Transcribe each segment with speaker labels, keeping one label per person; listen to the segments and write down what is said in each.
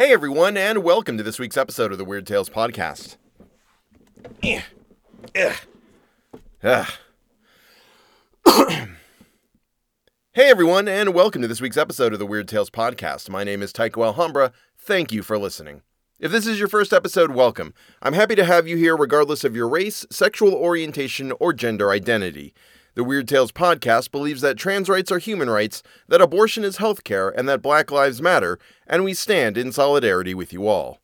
Speaker 1: Hey everyone, and welcome to this week's episode of the Weird Tales Podcast. Eh. Eh. Hey everyone, and welcome to this week's episode of the Weird Tales Podcast. My name is Tycho Alhambra. Thank you for listening. If this is your first episode, welcome. I'm happy to have you here regardless of your race, sexual orientation, or gender identity. The Weird Tales podcast believes that trans rights are human rights, that abortion is healthcare, and that Black Lives Matter, and we stand in solidarity with you all.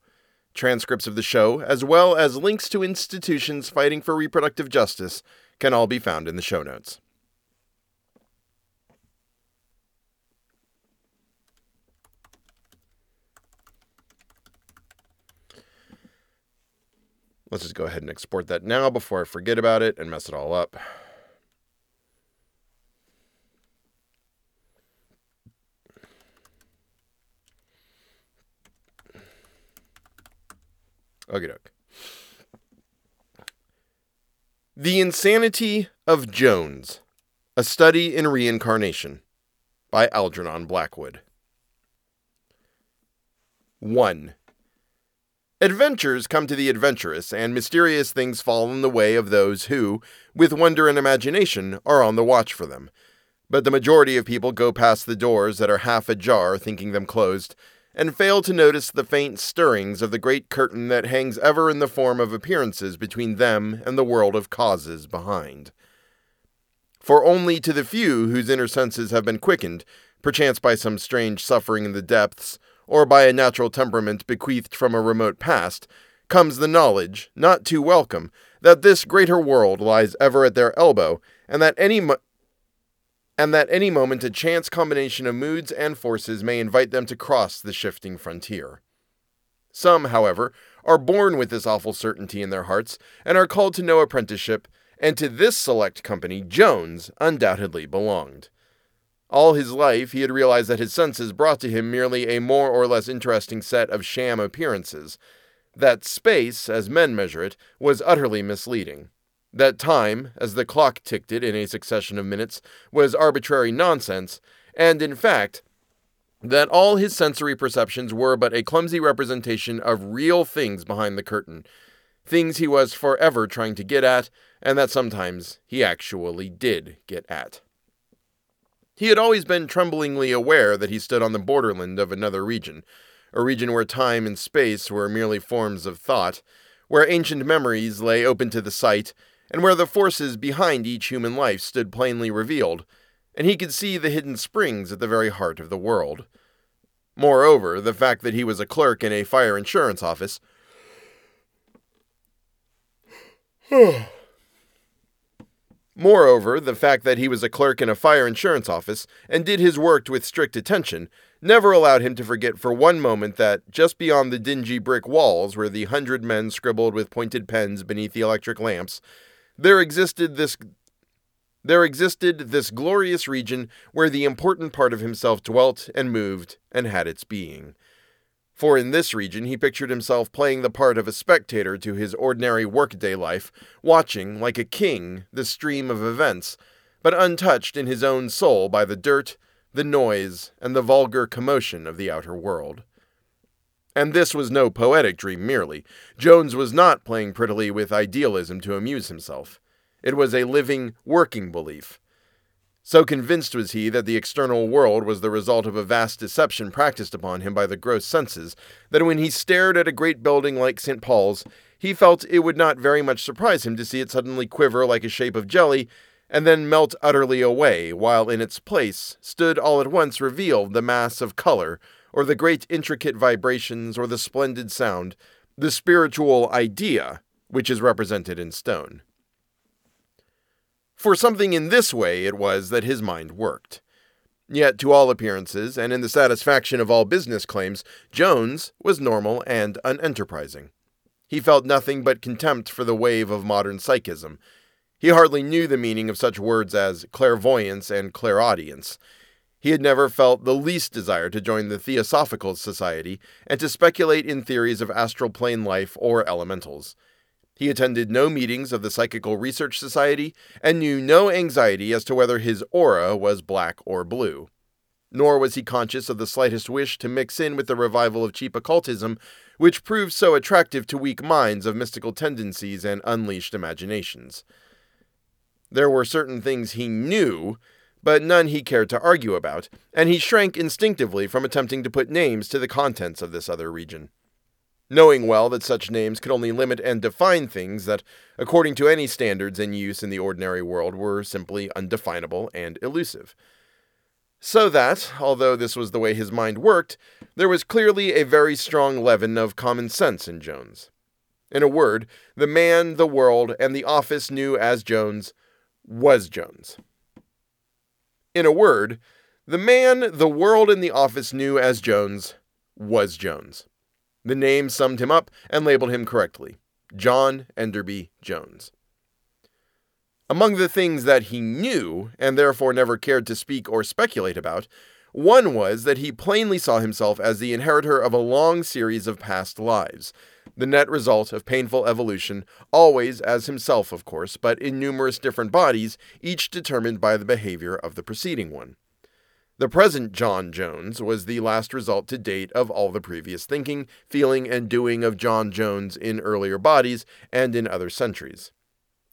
Speaker 1: Transcripts of the show, as well as links to institutions fighting for reproductive justice, can all be found in the show notes. Let's just go ahead and export that now before I forget about it and mess it all up. Okay, doke. The Insanity of Jones A Study in Reincarnation by Algernon Blackwood. 1. Adventures come to the adventurous, and mysterious things fall in the way of those who, with wonder and imagination, are on the watch for them. But the majority of people go past the doors that are half ajar, thinking them closed, and fail to notice the faint stirrings of the great curtain that hangs ever in the form of appearances between them and the world of causes behind. For only to the few whose inner senses have been quickened, perchance by some strange suffering in the depths, or by a natural temperament bequeathed from a remote past, comes the knowledge, not too welcome, that this greater world lies ever at their elbow, and that any mo- and that any moment a chance combination of moods and forces may invite them to cross the shifting frontier. Some, however, are born with this awful certainty in their hearts and are called to no apprenticeship, and to this select company Jones undoubtedly belonged. All his life he had realized that his senses brought to him merely a more or less interesting set of sham appearances, that space, as men measure it, was utterly misleading. That time, as the clock ticked it in a succession of minutes, was arbitrary nonsense, and in fact, that all his sensory perceptions were but a clumsy representation of real things behind the curtain, things he was forever trying to get at, and that sometimes he actually did get at. He had always been tremblingly aware that he stood on the borderland of another region, a region where time and space were merely forms of thought, where ancient memories lay open to the sight, and where the forces behind each human life stood plainly revealed, and he could see the hidden springs at the very heart of the world. Moreover, the fact that he was a clerk in a fire insurance office. Moreover, the fact that he was a clerk in a fire insurance office and did his work with strict attention never allowed him to forget for one moment that, just beyond the dingy brick walls where the hundred men scribbled with pointed pens beneath the electric lamps, there existed this there existed this glorious region where the important part of himself dwelt and moved and had its being. For in this region he pictured himself playing the part of a spectator to his ordinary workday life, watching, like a king, the stream of events, but untouched in his own soul by the dirt, the noise, and the vulgar commotion of the outer world. And this was no poetic dream merely. Jones was not playing prettily with idealism to amuse himself. It was a living, working belief. So convinced was he that the external world was the result of a vast deception practiced upon him by the gross senses, that when he stared at a great building like St. Paul's, he felt it would not very much surprise him to see it suddenly quiver like a shape of jelly, and then melt utterly away, while in its place stood all at once revealed the mass of color or the great intricate vibrations, or the splendid sound, the spiritual idea, which is represented in stone. For something in this way it was that his mind worked. Yet, to all appearances, and in the satisfaction of all business claims, Jones was normal and unenterprising. He felt nothing but contempt for the wave of modern psychism. He hardly knew the meaning of such words as clairvoyance and clairaudience. He had never felt the least desire to join the Theosophical Society and to speculate in theories of astral plane life or elementals. He attended no meetings of the Psychical Research Society and knew no anxiety as to whether his aura was black or blue. nor was he conscious of the slightest wish to mix in with the revival of cheap occultism, which proved so attractive to weak minds of mystical tendencies and unleashed imaginations. There were certain things he knew, but none he cared to argue about, and he shrank instinctively from attempting to put names to the contents of this other region. Knowing well that such names could only limit and define things that, according to any standards in use in the ordinary world, were simply undefinable and elusive. So that, although this was the way his mind worked, there was clearly a very strong leaven of common sense in Jones. In a word, the man, the world, and the office knew as Jones was Jones. In a word, the man, the world, in the office knew as Jones was Jones. The name summed him up and labeled him correctly John Enderby Jones. Among the things that he knew, and therefore never cared to speak or speculate about, one was that he plainly saw himself as the inheritor of a long series of past lives, the net result of painful evolution, always as himself, of course, but in numerous different bodies, each determined by the behavior of the preceding one. The present John Jones was the last result to date of all the previous thinking, feeling, and doing of John Jones in earlier bodies and in other centuries.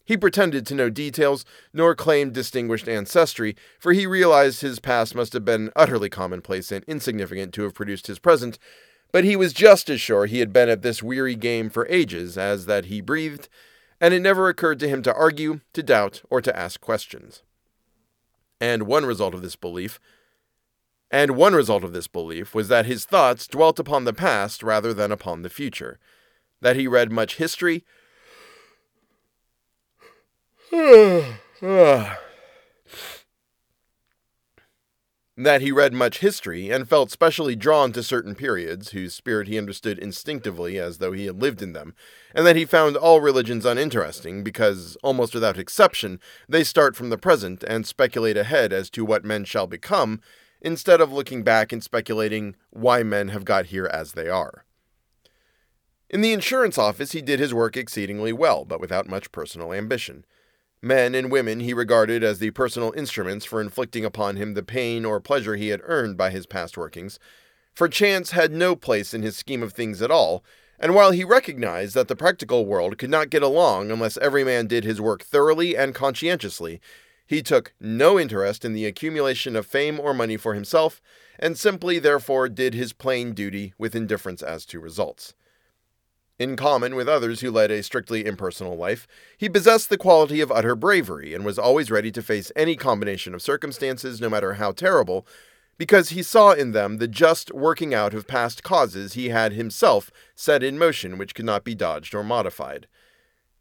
Speaker 1: He pretended to know details, nor claimed distinguished ancestry, for he realized his past must have been utterly commonplace and insignificant to have produced his present, but he was just as sure he had been at this weary game for ages as that he breathed, and it never occurred to him to argue, to doubt, or to ask questions. And one result of this belief and one result of this belief was that his thoughts dwelt upon the past rather than upon the future, that he read much history, that he read much history and felt specially drawn to certain periods whose spirit he understood instinctively as though he had lived in them, and that he found all religions uninteresting because, almost without exception, they start from the present and speculate ahead as to what men shall become, instead of looking back and speculating why men have got here as they are. In the insurance office, he did his work exceedingly well, but without much personal ambition. Men and women he regarded as the personal instruments for inflicting upon him the pain or pleasure he had earned by his past workings, for chance had no place in his scheme of things at all, and while he recognized that the practical world could not get along unless every man did his work thoroughly and conscientiously, he took no interest in the accumulation of fame or money for himself, and simply therefore did his plain duty with indifference as to results. In common with others who led a strictly impersonal life, he possessed the quality of utter bravery and was always ready to face any combination of circumstances, no matter how terrible, because he saw in them the just working out of past causes he had himself set in motion which could not be dodged or modified.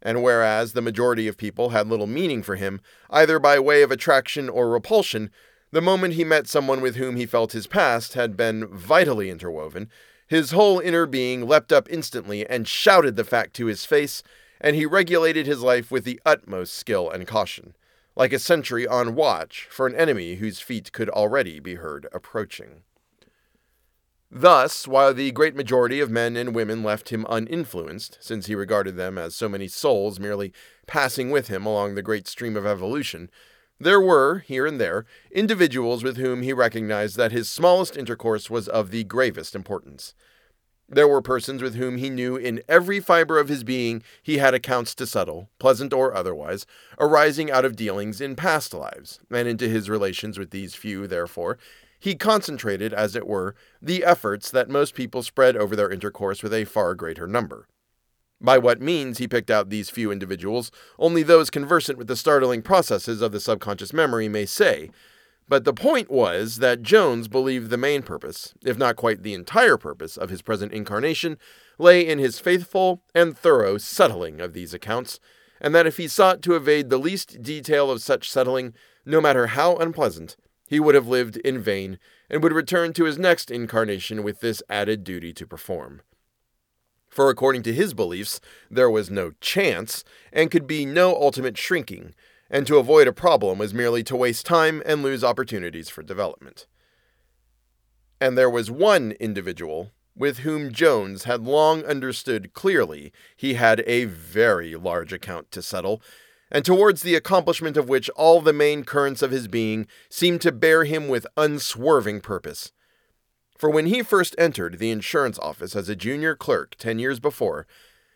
Speaker 1: And whereas the majority of people had little meaning for him, either by way of attraction or repulsion, the moment he met someone with whom he felt his past had been vitally interwoven, his whole inner being leapt up instantly and shouted the fact to his face, and he regulated his life with the utmost skill and caution, like a sentry on watch for an enemy whose feet could already be heard approaching. Thus, while the great majority of men and women left him uninfluenced, since he regarded them as so many souls merely passing with him along the great stream of evolution, there were, here and there, individuals with whom he recognized that his smallest intercourse was of the gravest importance. There were persons with whom he knew in every fiber of his being he had accounts to settle, pleasant or otherwise, arising out of dealings in past lives, and into his relations with these few, therefore, he concentrated, as it were, the efforts that most people spread over their intercourse with a far greater number. By what means he picked out these few individuals, only those conversant with the startling processes of the subconscious memory may say. But the point was that Jones believed the main purpose, if not quite the entire purpose, of his present incarnation lay in his faithful and thorough settling of these accounts, and that if he sought to evade the least detail of such settling, no matter how unpleasant, he would have lived in vain and would return to his next incarnation with this added duty to perform for according to his beliefs, there was no chance and could be no ultimate shrinking, and to avoid a problem was merely to waste time and lose opportunities for development. And there was one individual with whom Jones had long understood clearly he had a very large account to settle, and towards the accomplishment of which all the main currents of his being seemed to bear him with unswerving purpose. For when he first entered the insurance office as a junior clerk ten years before,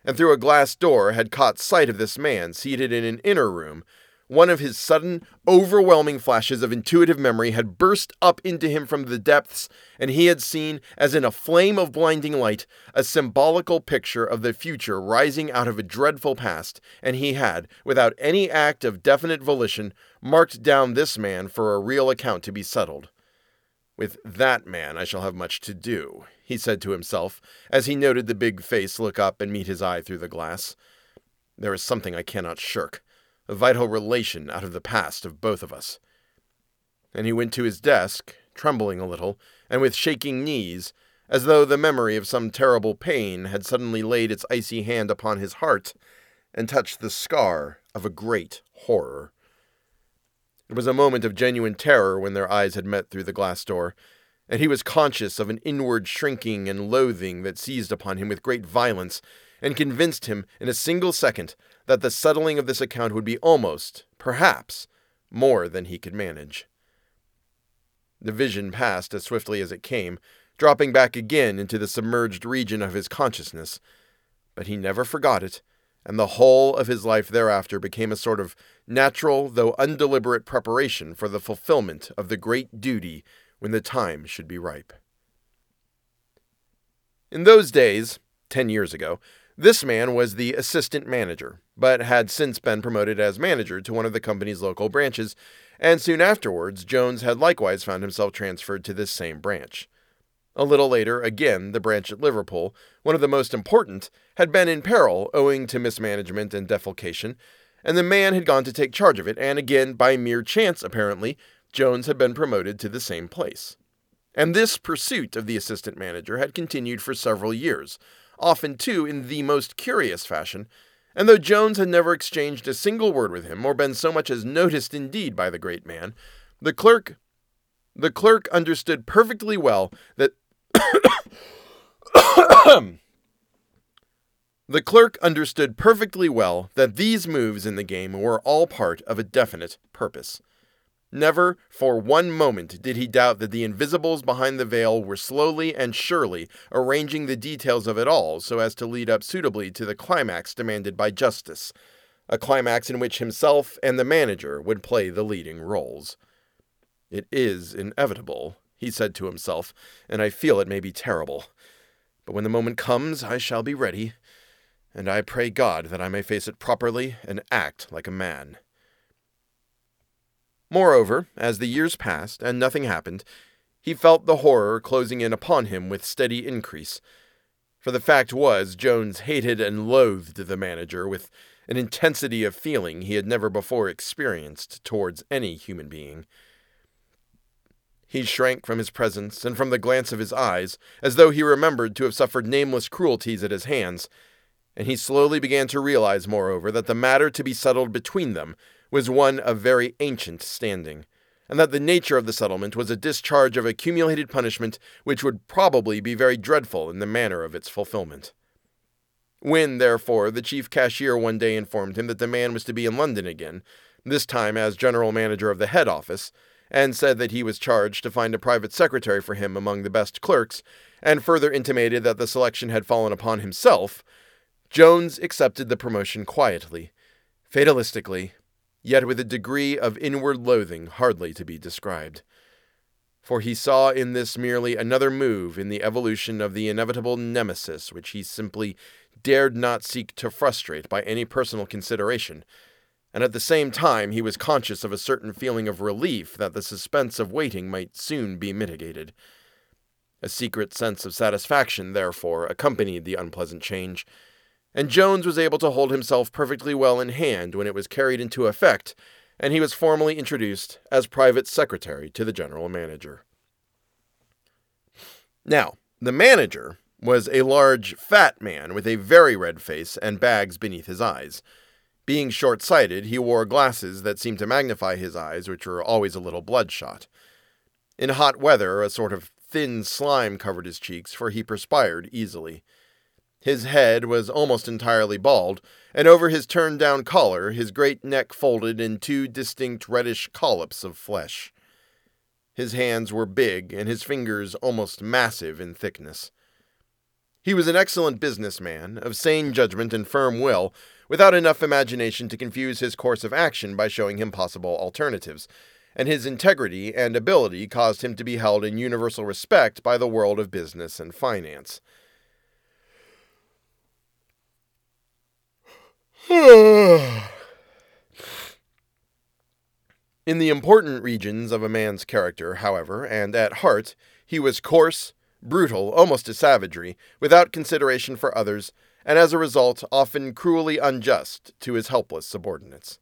Speaker 1: and through a glass door had caught sight of this man seated in an inner room, one of his sudden, overwhelming flashes of intuitive memory had burst up into him from the depths, and he had seen, as in a flame of blinding light, a symbolical picture of the future rising out of a dreadful past, and he had, without any act of definite volition, marked down this man for a real account to be settled. With that man I shall have much to do, he said to himself, as he noted the big face look up and meet his eye through the glass. There is something I cannot shirk a vital relation out of the past of both of us. And he went to his desk, trembling a little, and with shaking knees, as though the memory of some terrible pain had suddenly laid its icy hand upon his heart and touched the scar of a great horror. It was a moment of genuine terror when their eyes had met through the glass door, and he was conscious of an inward shrinking and loathing that seized upon him with great violence and convinced him in a single second that the settling of this account would be almost, perhaps, more than he could manage. The vision passed as swiftly as it came, dropping back again into the submerged region of his consciousness. But he never forgot it, and the whole of his life thereafter became a sort of natural, though undeliberate preparation for the fulfillment of the great duty when the time should be ripe. In those days, ten years ago, this man was the assistant manager, but had since been promoted as manager to one of the company's local branches, and soon afterwards, Jones had likewise found himself transferred to this same branch. A little later, again, the branch at Liverpool, one of the most important, had been in peril owing to mismanagement and defalcation, and the man had gone to take charge of it, and again, by mere chance apparently, Jones had been promoted to the same place. And this pursuit of the assistant manager had continued for several years, often too in the most curious fashion, and though Jones had never exchanged a single word with him, or been so much as noticed indeed by the great man, the clerk the clerk understood perfectly well that The clerk understood perfectly well that these moves in the game were all part of a definite purpose. Never for one moment did he doubt that the invisibles behind the veil were slowly and surely arranging the details of it all so as to lead up suitably to the climax demanded by justice, a climax in which himself and the manager would play the leading roles. It is inevitable, he said to himself, and I feel it may be terrible. But when the moment comes, I shall be ready, and I pray God that I may face it properly and act like a man. Moreover, as the years passed and nothing happened, he felt the horror closing in upon him with steady increase. For the fact was, Jones hated and loathed the manager with an intensity of feeling he had never before experienced towards any human being. He shrank from his presence and from the glance of his eyes, as though he remembered to have suffered nameless cruelties at his hands, and he slowly began to realize, moreover, that the matter to be settled between them was one of very ancient standing, and that the nature of the settlement was a discharge of accumulated punishment which would probably be very dreadful in the manner of its fulfillment. When, therefore, the chief cashier one day informed him that the man was to be in London again, this time as general manager of the head office, and said that he was charged to find a private secretary for him among the best clerks, and further intimated that the selection had fallen upon himself, Jones accepted the promotion quietly, fatalistically, yet with a degree of inward loathing hardly to be described. For he saw in this merely another move in the evolution of the inevitable nemesis which he simply dared not seek to frustrate by any personal consideration, and at the same time he was conscious of a certain feeling of relief that the suspense of waiting might soon be mitigated. A secret sense of satisfaction, therefore, accompanied the unpleasant change and Jones was able to hold himself perfectly well in hand when it was carried into effect, and he was formally introduced as private secretary to the general manager. Now, the manager was a large, fat man with a very red face and bags beneath his eyes. Being short sighted, he wore glasses that seemed to magnify his eyes, which were always a little bloodshot. In hot weather, a sort of thin slime covered his cheeks, for he perspired easily. His head was almost entirely bald, and over his turned down collar, his great neck folded in two distinct reddish collops of flesh. His hands were big, and his fingers almost massive in thickness. He was an excellent businessman, of sane judgment and firm will, without enough imagination to confuse his course of action by showing him possible alternatives, and his integrity and ability caused him to be held in universal respect by the world of business and finance. In the important regions of a man's character, however, and at heart, he was coarse, brutal, almost to savagery, without consideration for others, and as a result, often cruelly unjust to his helpless subordinates.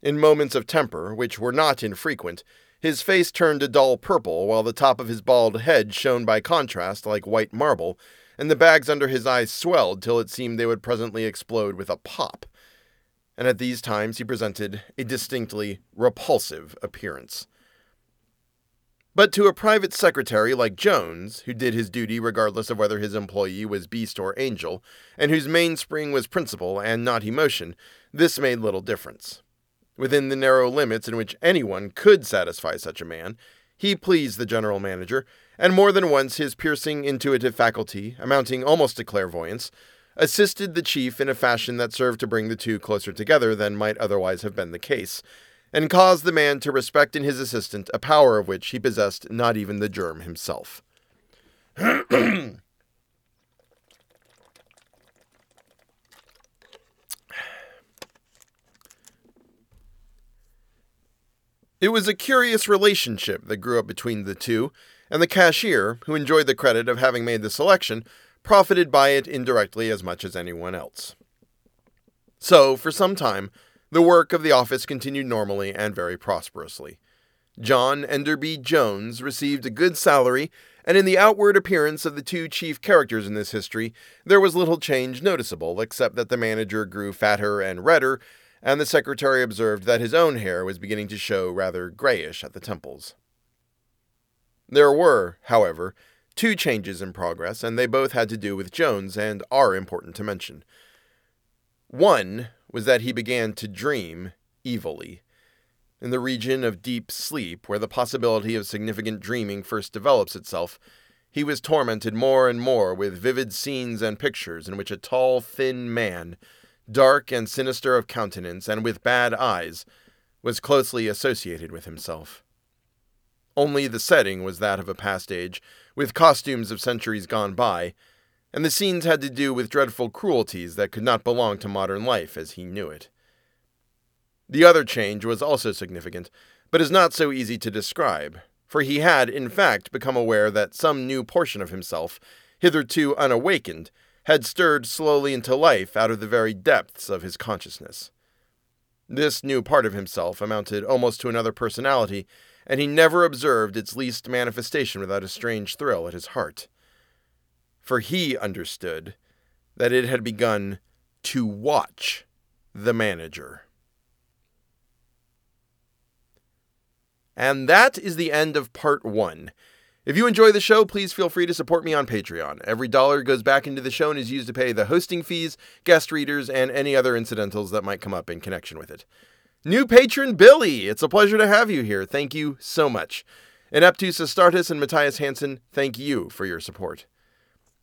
Speaker 1: In moments of temper, which were not infrequent, his face turned a dull purple, while the top of his bald head shone by contrast like white marble, and the bags under his eyes swelled till it seemed they would presently explode with a pop. And at these times he presented a distinctly repulsive appearance. But to a private secretary like Jones, who did his duty regardless of whether his employee was beast or angel, and whose mainspring was principle and not emotion, this made little difference. Within the narrow limits in which anyone could satisfy such a man, he pleased the general manager, and more than once his piercing intuitive faculty, amounting almost to clairvoyance, assisted the chief in a fashion that served to bring the two closer together than might otherwise have been the case, and caused the man to respect in his assistant a power of which he possessed not even the germ himself. It was a curious relationship that grew up between the two, and the cashier, who enjoyed the credit of having made the selection, profited by it indirectly as much as anyone else. So, for some time, the work of the office continued normally and very prosperously. John Enderby Jones received a good salary, and in the outward appearance of the two chief characters in this history, there was little change noticeable, except that the manager grew fatter and redder, and the secretary observed that his own hair was beginning to show rather grayish at the temples. There were, however, two changes in progress, and they both had to do with Jones and are important to mention. One was that he began to dream evilly. In the region of deep sleep, where the possibility of significant dreaming first develops itself, he was tormented more and more with vivid scenes and pictures in which a tall, thin man, dark and sinister of countenance and with bad eyes, was closely associated with himself. Only the setting was that of a past age, with costumes of centuries gone by, and the scenes had to do with dreadful cruelties that could not belong to modern life as he knew it. The other change was also significant, but is not so easy to describe, for he had, in fact, become aware that some new portion of himself, hitherto unawakened, had stirred slowly into life out of the very depths of his consciousness. This new part of himself amounted almost to another personality and he never observed its least manifestation without a strange thrill at his heart. For he understood that it had begun to watch the manager. And that is the end of part one. If you enjoy the show, please feel free to support me on Patreon. Every dollar goes back into the show and is used to pay the hosting fees, guest readers, and any other incidentals that might come up in connection with it. New patron Billy, it's a pleasure to have you here. Thank you so much. And Ineptus Astartes and Matthias Hansen, thank you for your support.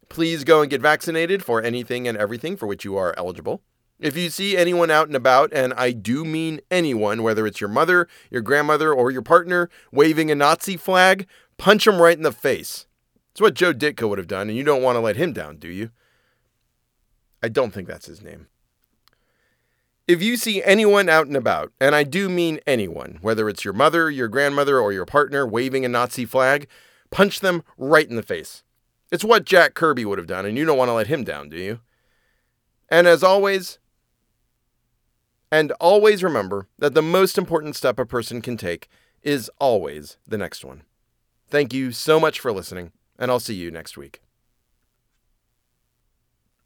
Speaker 1: Please go and get vaccinated for anything and everything for which you are eligible. If you see anyone out and about, and I do mean anyone, whether it's your mother, your grandmother, or your partner, waving a Nazi flag, punch him right in the face. It's what Joe Ditko would have done, and you don't want to let him down, do you? I don't think that's his name. If you see anyone out and about, and I do mean anyone, whether it's your mother, your grandmother, or your partner waving a Nazi flag, punch them right in the face. It's what Jack Kirby would have done, and you don't want to let him down, do you? And as always, and always remember that the most important step a person can take is always the next one. Thank you so much for listening, and I'll see you next week.